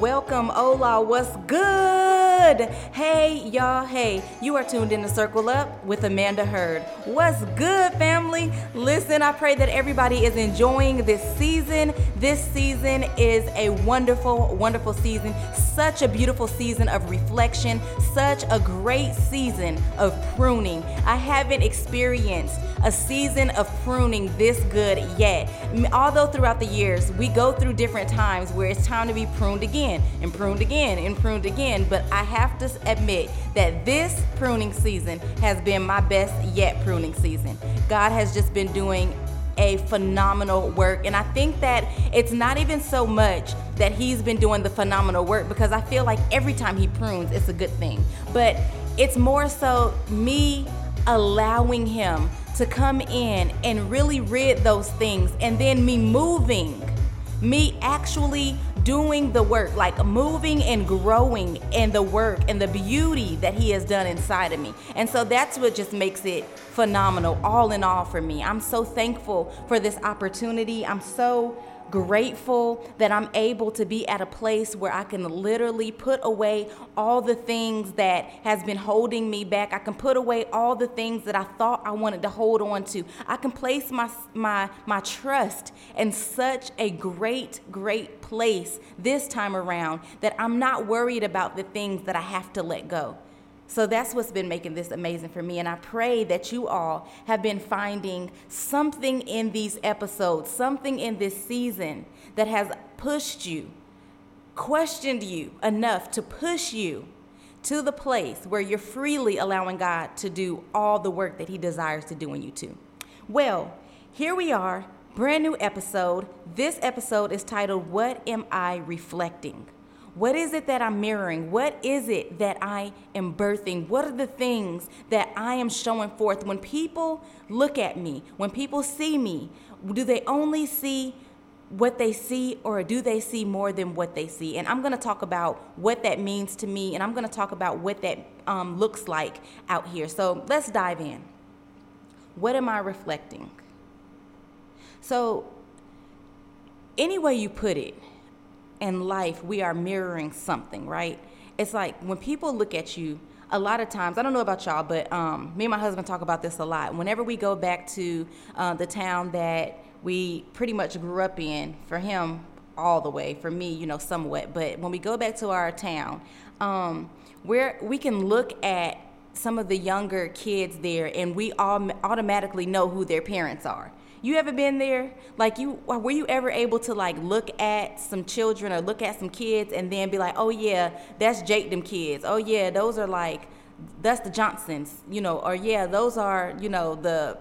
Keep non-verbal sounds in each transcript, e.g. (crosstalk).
Welcome, Ola. What's good? Hey, y'all. Hey, you are tuned in to Circle Up with Amanda Heard. What's good, family? Listen, I pray that everybody is enjoying this season. This season is a wonderful, wonderful season. Such a beautiful season of reflection, such a great season of pruning. I haven't experienced a season of pruning this good yet. Although throughout the years, we go through different times where it's time to be pruned again and pruned again and pruned again. But I have to admit that this pruning season has been my best yet pruning season. God has just been doing a phenomenal work. And I think that it's not even so much that he's been doing the phenomenal work because I feel like every time he prunes, it's a good thing. But it's more so me allowing him to come in and really rid those things and then me moving, me actually doing the work, like moving and growing in the work and the beauty that He has done inside of me. And so that's what just makes it phenomenal, all in all, for me. I'm so thankful for this opportunity. I'm so grateful that I'm able to be at a place where I can literally put away all the things that has been holding me back. I can put away all the things that I thought I wanted to hold on to. I can place my my my trust in such a great great place this time around that I'm not worried about the things that I have to let go. So that's what's been making this amazing for me. And I pray that you all have been finding something in these episodes, something in this season that has pushed you, questioned you enough to push you to the place where you're freely allowing God to do all the work that He desires to do in you too. Well, here we are, brand new episode. This episode is titled, What Am I Reflecting? What is it that I'm mirroring? What is it that I am birthing? What are the things that I am showing forth? When people look at me, when people see me, do they only see what they see or do they see more than what they see? And I'm going to talk about what that means to me and I'm going to talk about what that um, looks like out here. So let's dive in. What am I reflecting? So, any way you put it, in life, we are mirroring something, right? It's like when people look at you, a lot of times, I don't know about y'all, but um, me and my husband talk about this a lot. Whenever we go back to uh, the town that we pretty much grew up in, for him, all the way, for me, you know, somewhat, but when we go back to our town, um, where we can look at some of the younger kids there and we all automatically know who their parents are you ever been there? Like you were you ever able to like look at some children or look at some kids and then be like, "Oh yeah, that's Jake them kids. Oh yeah, those are like that's the Johnsons, you know, or yeah, those are, you know, the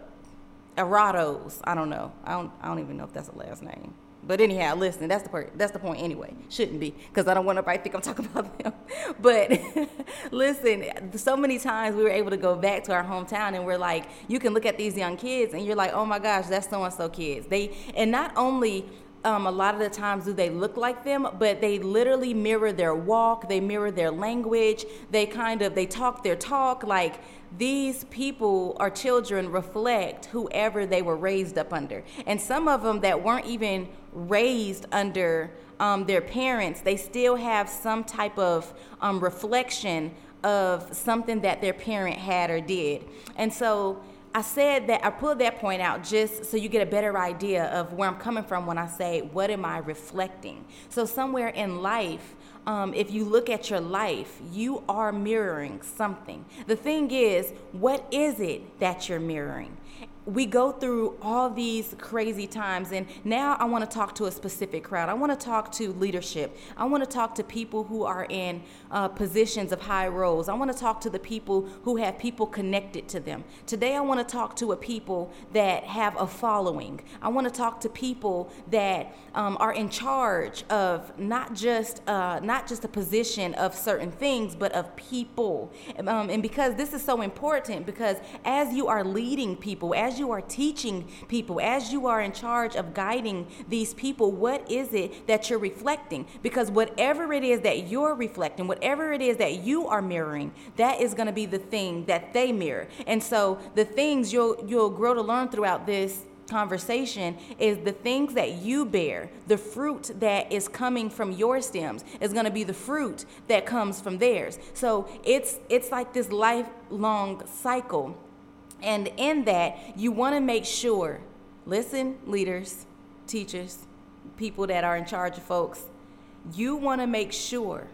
Arados. I don't know. I don't I don't even know if that's a last name. But anyhow, listen, that's the part. That's the point anyway. Shouldn't be because I don't want nobody to think I'm talking (laughs) about them. But (laughs) listen, so many times we were able to go back to our hometown and we're like, you can look at these young kids and you're like, oh my gosh, that's so and so kids. They and not only um, a lot of the times do they look like them, but they literally mirror their walk, they mirror their language, they kind of they talk their talk like these people or children reflect whoever they were raised up under. And some of them that weren't even raised under um, their parents, they still have some type of um, reflection of something that their parent had or did. And so I said that I pulled that point out just so you get a better idea of where I'm coming from when I say, what am I reflecting? So, somewhere in life, um, if you look at your life, you are mirroring something. The thing is, what is it that you're mirroring? We go through all these crazy times and now i want to talk to a specific crowd. I want to talk to leadership. I want to talk to people who are in uh, positions of high roles. I want to talk to the people who have people connected to them. Today i want to talk to a people that have a following. I want to talk to people that um, are in charge of not just uh, not just a position of certain things but of people. Um, and because this is so important because as you are leading people as you are teaching people, as you are in charge of guiding these people, what is it that you're reflecting? Because whatever it is that you're reflecting, whatever it is that you are mirroring, that is going to be the thing that they mirror. And so the things you'll you'll grow to learn throughout this conversation is the things that you bear, the fruit that is coming from your stems is going to be the fruit that comes from theirs. So it's it's like this lifelong cycle. And in that, you want to make sure, listen, leaders, teachers, people that are in charge of folks, you want to make sure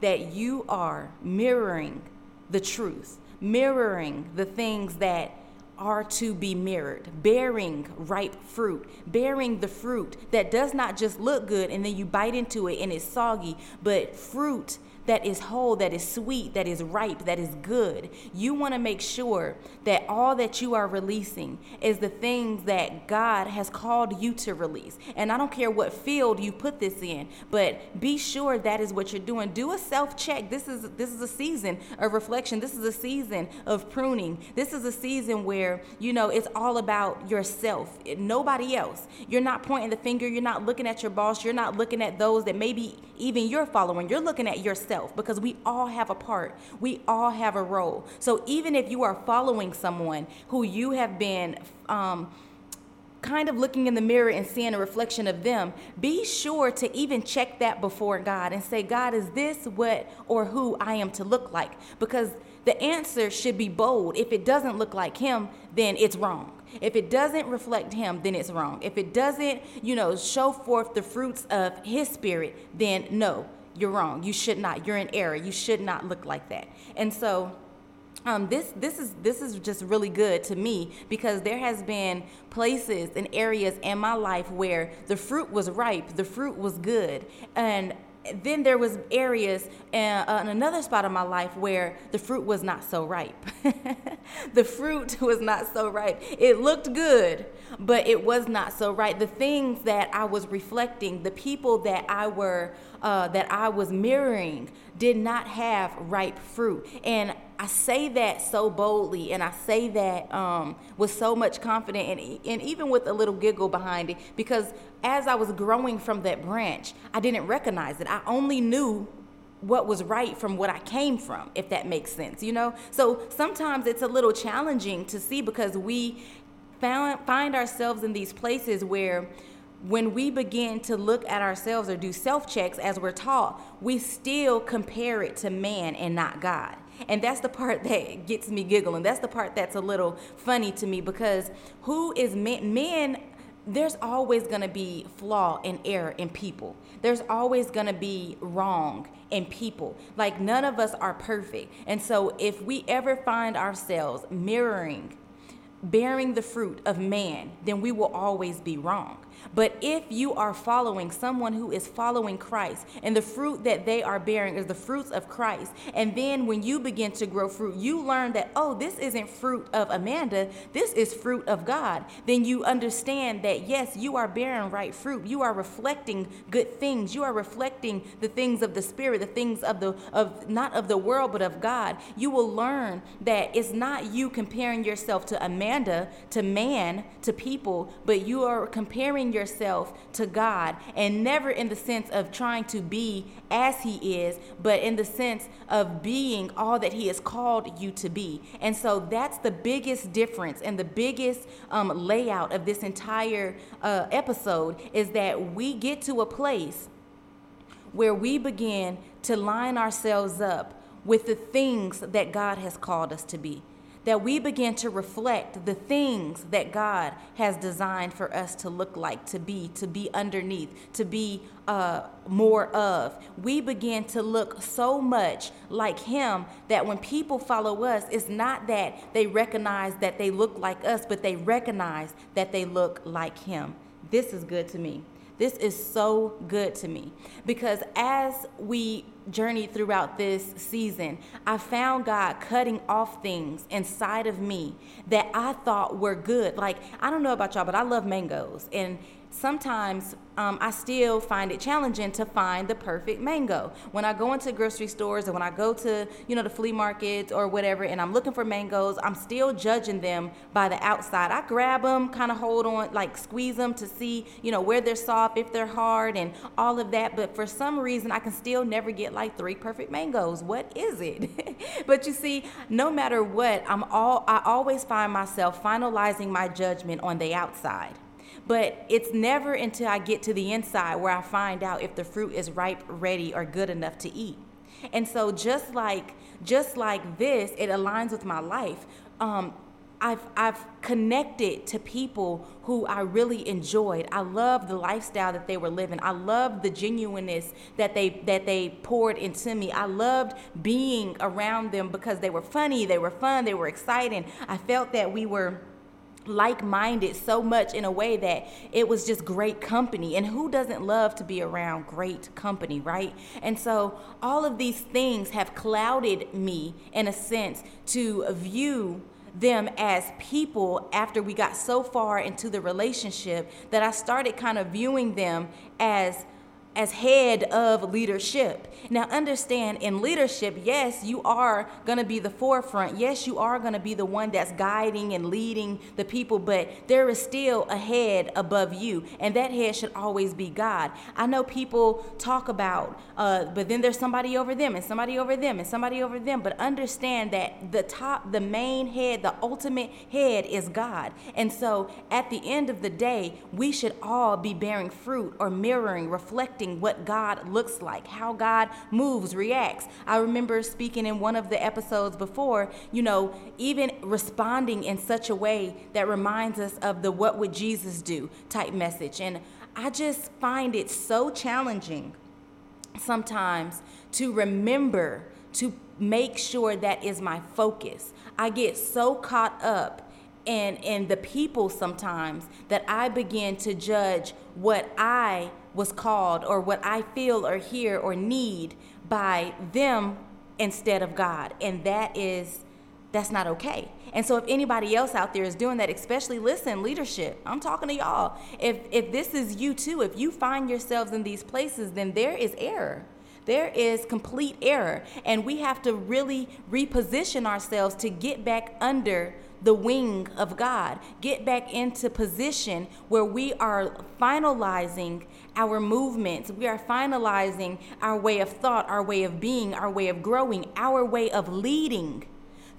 that you are mirroring the truth, mirroring the things that are to be mirrored, bearing ripe fruit, bearing the fruit that does not just look good and then you bite into it and it's soggy, but fruit that is whole, that is sweet, that is ripe, that is good. You want to make sure that all that you are releasing is the things that God has called you to release. And I don't care what field you put this in, but be sure that is what you're doing. Do a self-check. This is this is a season of reflection. This is a season of pruning. This is a season where, you know, it's all about yourself. Nobody else. You're not pointing the finger, you're not looking at your boss, you're not looking at those that maybe even you're following. You're looking at yourself yourself because we all have a part. We all have a role. So even if you are following someone who you have been, um, kind of looking in the mirror and seeing a reflection of them, be sure to even check that before God and say, God, is this what or who I am to look like? Because the answer should be bold. If it doesn't look like Him, then it's wrong. If it doesn't reflect Him, then it's wrong. If it doesn't, you know, show forth the fruits of His Spirit, then no you're wrong. You should not. You're in error. You should not look like that. And so um, this this is this is just really good to me because there has been places and areas in my life where the fruit was ripe, the fruit was good, and then there was areas uh, another spot of my life where the fruit was not so ripe. (laughs) the fruit (laughs) was not so ripe. It looked good, but it was not so right. The things that I was reflecting, the people that I were uh, that I was mirroring, did not have ripe fruit. And I say that so boldly, and I say that um, with so much confidence, and, and even with a little giggle behind it, because as I was growing from that branch, I didn't recognize it. I only knew what was right from what I came from, if that makes sense, you know? So sometimes it's a little challenging to see because we found, find ourselves in these places where when we begin to look at ourselves or do self checks as we're taught, we still compare it to man and not God. And that's the part (laughs) that gets me giggling. That's the part that's a little funny to me because who is man? Men, there's always going to be flaw and error in people. There's always going to be wrong in people. Like none of us are perfect. And so if we ever find ourselves mirroring, bearing the fruit of man, then we will always be wrong. But if you are following someone who is following Christ and the fruit that they are bearing is the fruits of Christ, and then when you begin to grow fruit, you learn that, oh, this isn't fruit of Amanda, this is fruit of God, then you understand that, yes, you are bearing right fruit. You are reflecting good things. You are reflecting the things of the Spirit, the things of the, of not of the world, but of God. You will learn that it's not you comparing yourself to Amanda, to man, to people, but you are comparing yourself to God and never in the sense of trying to be as He is, but in the sense of being all that He has called you to be. And so that's the biggest difference and the biggest um, layout of this entire uh, episode is that we get to a place where we begin to line ourselves up with the things that God has called us to be that we begin to reflect the things that God has designed for us to look like, to be, to be underneath, to be uh, more of. We begin to look so much like Him that when people follow us, it's not that they recognize that they look like us, but they recognize that they look like Him. This is good to me. This is so good to me because as we journeyed throughout this season, I found God cutting off things inside of me that I thought were good. Like, I don't know about y'all, but I love mangoes. And sometimes um, I still find it challenging to find the perfect mango. When I go into grocery stores or when I go to, you know, the flea markets or whatever, and I'm looking for mangoes, I'm still judging them by the outside. I grab them, kind of hold on, like squeeze them to see, you know, where they're soft, if they're hard, and all of that. But for some reason, I can still never get like three perfect mangoes. What is it? (laughs) but you see, no matter what, I'm all I always find myself finalizing my judgment on the outside. But it's never until I get to the inside where I find out if the fruit is ripe, ready, or good enough to eat. And so just like just like this, it aligns with my life. Um, I've I've connected to people who I really enjoyed. I loved the lifestyle that they were living. I loved the genuineness that they that they poured into me. I loved being around them because they were funny, they were fun, they were exciting. I felt that we were like minded so much in a way that it was just great company. And who doesn't love to be around great company, right? And so all of these things have clouded me in a sense to view them as people after we got so far into the relationship that I started kind of viewing them as as head of leadership. Now, understand in leadership, yes, you are going to be the forefront. Yes, you are going to be the one that's guiding and leading the people, but there is still a head above you, and that head should always be God. I know people talk about, uh, but then there's somebody over them, and somebody over them, and somebody over them, but understand that the top, the main head, the ultimate head is God. And so at the end of the day, we should all be bearing fruit or mirroring, reflecting reflecting what God looks like, how God moves, reacts. I remember speaking in one of the episodes before, you know, even responding in such a way that reminds us of the what would Jesus do type message. And I just find it so challenging sometimes to remember to make sure that is my focus. I get so caught up in in the people sometimes that I begin to judge what I was called or what I feel or hear or need by them instead of God. And that is that's not okay. And so if anybody else out there is doing that, especially listen, leadership, I'm talking to y'all. If if this is you too, if you find yourselves in these places, then there is error. There is complete error. And we have to really reposition ourselves to get back under the wing of God, get back into position where we are finalizing our movements, we are finalizing our way of thought, our way of being, our way of growing, our way of leading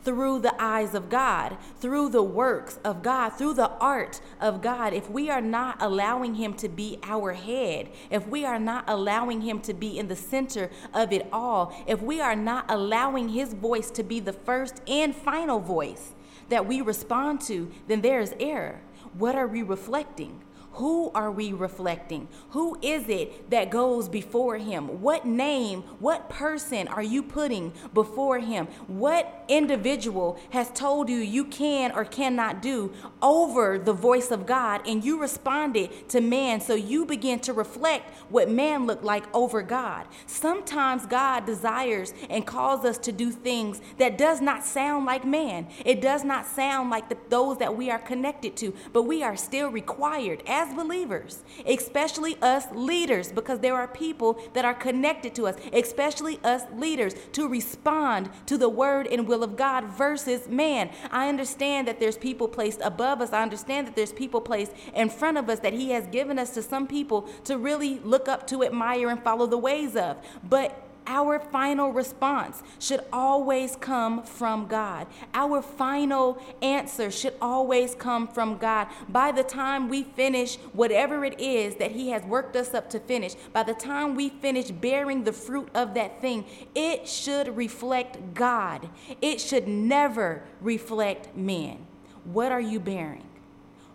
through the eyes of God, through the works of God, through the art of God, if we are not allowing Him to be our head, if we are not allowing Him to be in the center of it all, if we are not allowing His voice to be the first and final voice, that we respond to, then there is error. What are we reflecting? Who are we reflecting? Who is it that goes before him? What name, what person are you putting before him? What individual has told you you can or cannot do over the voice of God and you responded to man so you begin to reflect what man looked like over God? Sometimes God desires and calls us to do things that does not sound like man. It does not sound like the, those that we are connected to, but we are still required as as believers, especially us leaders, because there are people that are connected to us, especially us leaders, to respond to the word and will of God versus man. I understand that there's people placed above us. I understand that there's people placed in front of us that He has given us to some people to really look up to, admire, and follow the ways of. But our final response should always come from God. Our final answer should always come from God. By the time we finish whatever it is that He has worked us up to finish, by the time we finish bearing the fruit of that thing, it should reflect God. It should never reflect men. What are you bearing?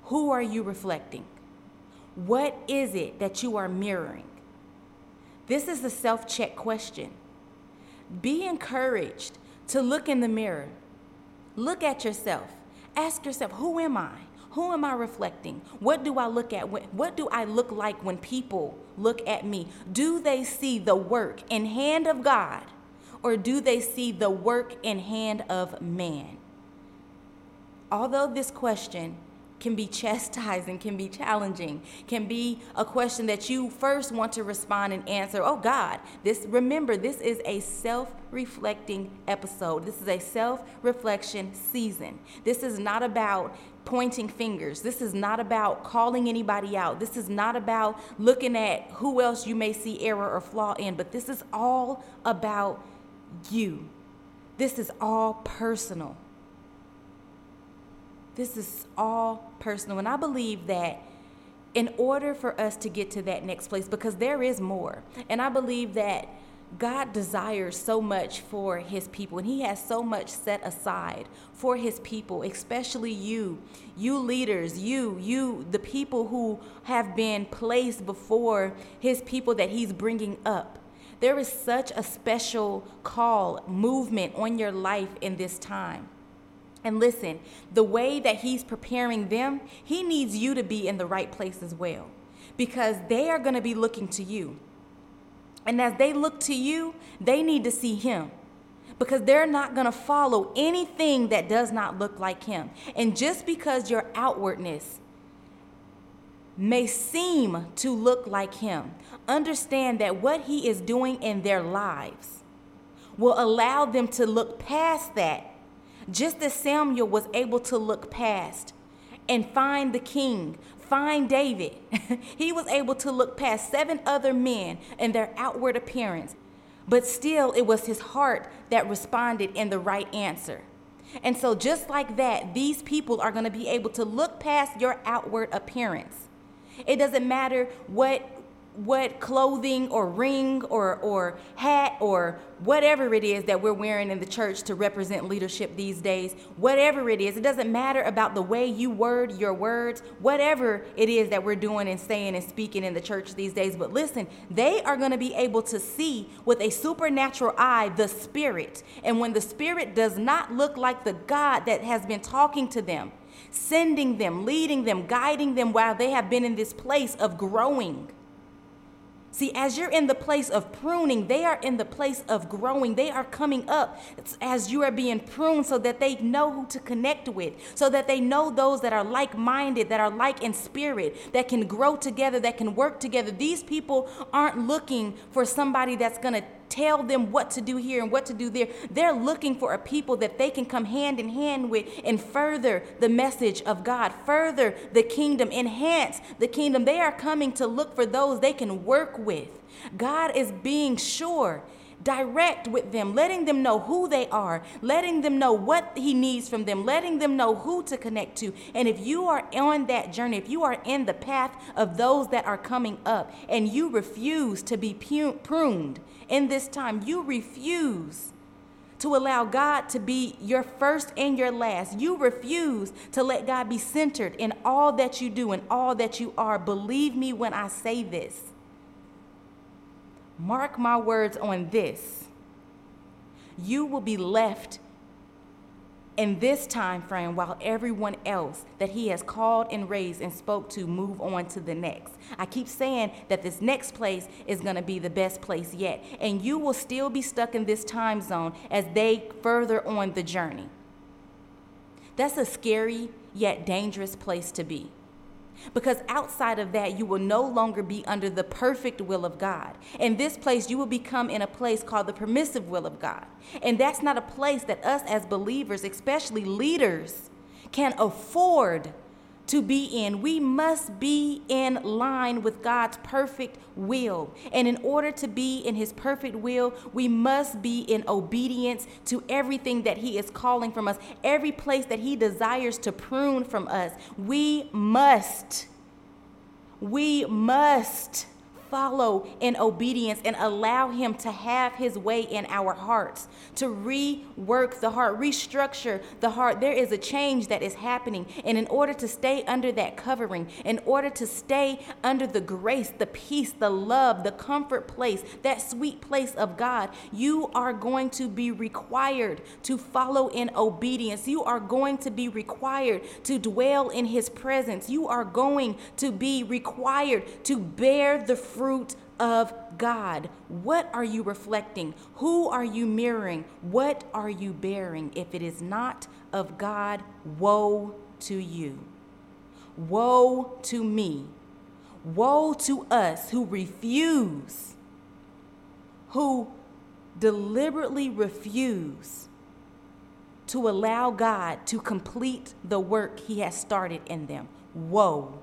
Who are you reflecting? What is it that you are mirroring? This is a self check question. Be encouraged to look in the mirror. Look at yourself. Ask yourself, who am I? Who am I reflecting? What do I look at? What do I look like when people look at me? Do they see the work in hand of God or do they see the work in hand of man? Although this question can be chastising, can be challenging, can be a question that you first want to respond and answer. Oh God, this remember this is a self-reflecting episode. This is a self-reflection season. This is not about pointing fingers. This is not about calling anybody out. This is not about looking at who else you may see error or flaw in, but this is all about you. This is all personal. This is all personal. And I believe that in order for us to get to that next place, because there is more, and I believe that God desires so much for his people, and he has so much set aside for his people, especially you, you leaders, you, you, the people who have been placed before his people that he's bringing up. There is such a special call, movement on your life in this time. And listen, the way that he's preparing them, he needs you to be in the right place as well because they are going to be looking to you. And as they look to you, they need to see him because they're not going to follow anything that does not look like him. And just because your outwardness may seem to look like him, understand that what he is doing in their lives will allow them to look past that just as Samuel was able to look past and find the king, find David, (laughs) he was able to look past seven other men and their outward appearance. But still, it was his heart that responded in the right answer. And so, just like that, these people are going to be able to look past your outward appearance. It doesn't matter what what clothing or ring or, or hat or whatever it is that we're wearing in the church to represent leadership these days, whatever it is, it doesn't matter about the way you word your words, whatever it is that we're doing and saying and speaking in the church these days. But listen, they are going to be able to see with a supernatural eye the Spirit. And when the Spirit does not look like the God that has been talking to them, sending them, leading them, guiding them while they have been in this place of growing See, as you're in the place of pruning, they are in the place of growing. They are coming up as you are being pruned so that they know who to connect with, so that they know those that are like minded, that are like in spirit, that can grow together, that can work together. These people aren't looking for somebody that's going to tell them what to do here and what to do there. They're looking for a people that they can come hand in hand with and further the message of God, further the kingdom, enhance the kingdom. They are coming to look for those they can work with. God is being sure direct with them, letting them know who they are, letting them know what He needs from them, letting them know who to connect to. And if you are on that journey, if you are in the path of those that are coming up and you refuse to be pruned in this time, you refuse to allow God to be your first and your last. You refuse to let God be centered in all that you do and all that you are. Believe me when I say this. Mark my words on this. You will be left in this time frame while everyone else that he has called and raised and spoke to move on to the next. I keep saying that this next place is going to be the best place yet and you will still be stuck in this time zone as they further on the journey. That's a scary yet dangerous place to be. Because outside of that, you will no longer be under the perfect will of God. In this place, you will become in a place called the permissive will of God. And that's not a place that us as believers, especially leaders, can afford to be in. We must be in line with God's perfect will. And in order to be in His perfect will, we must be in obedience to everything that He is calling from us, every place that He desires to prune from us. We must, we must follow in obedience and allow Him to have His way in our hearts, to rework the heart, restructure the heart. There is a change that is happening. And in order to stay under that covering, in order to stay under the grace, the peace, the love, the comfort place, that sweet place of God, you are going to be required to follow in obedience. You are going to be required to dwell in His presence. You are going to be required to bear the fruit of God. What are you reflecting? Who are you mirroring? What are you bearing? If it is not of God, woe to you. Woe to me. Woe to us who refuse, who deliberately refuse to allow God to complete the work He has started in them. Woe.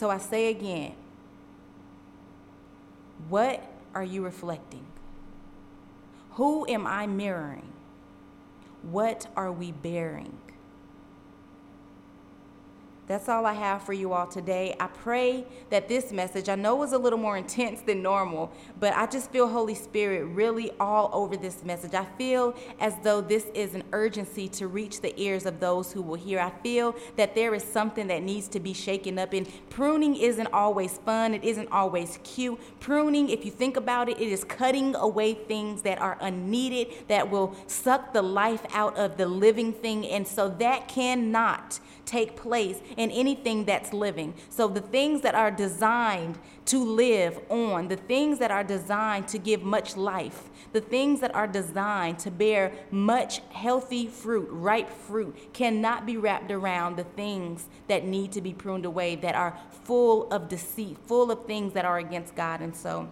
So I say again, what are you reflecting? Who am I mirroring? What are we bearing? That's all I have for you all today. I pray that this message, I know was a little more intense than normal, but I just feel Holy Spirit really all over this message. I feel as though this is an urgency to reach the ears of those who will hear. I feel that there is something that needs to be shaken up, and pruning isn't always fun, it isn't always cute. Pruning, if you think about it, it is cutting away things that are unneeded, that will suck the life out of the living thing, and so that cannot take place in anything that's living. So the things that are designed to live on, the things that are designed to give much life, the things that are designed to bear much healthy fruit, ripe fruit, cannot be wrapped around the things that need to be pruned away, that are full of deceit, full of things that are against God. And so,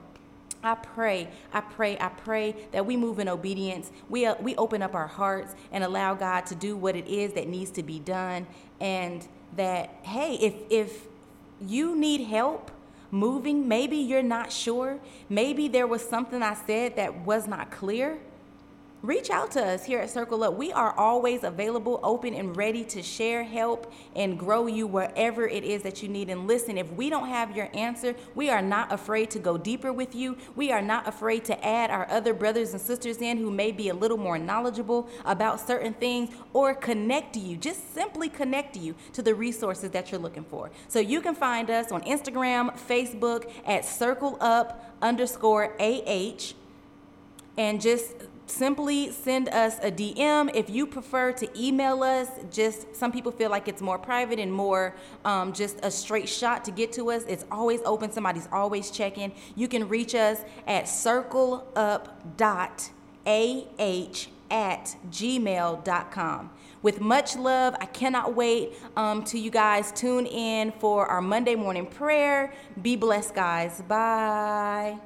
I pray, I pray, I pray that we move in obedience. We, uh, we open up our hearts and allow God to do what it is that needs to be done. And that, hey, if, if you need help moving, maybe you're not sure, maybe there was something I said that was not clear, reach out to us here at Circle Up. We are always available, open, and ready to share, help, and grow you wherever it is that you need. And listen, if we don't have your answer, we are not afraid to go deeper with you. We are not afraid to add our other brothers and sisters in who may be a little more knowledgeable about certain things or connect you, just simply connect you to the resources that you're looking for. So you can find us on Instagram, Facebook at Circle Up underscore AH and just simply send us a DM. If you prefer to email us, just some people feel like it's more private and more um, just a straight shot to get to us. It's always open, somebody's always checking. You can reach us at circleup.ah at gmail.com. With much love, I cannot wait um, to you guys tune in for our Monday morning prayer. Be blessed, guys. Bye.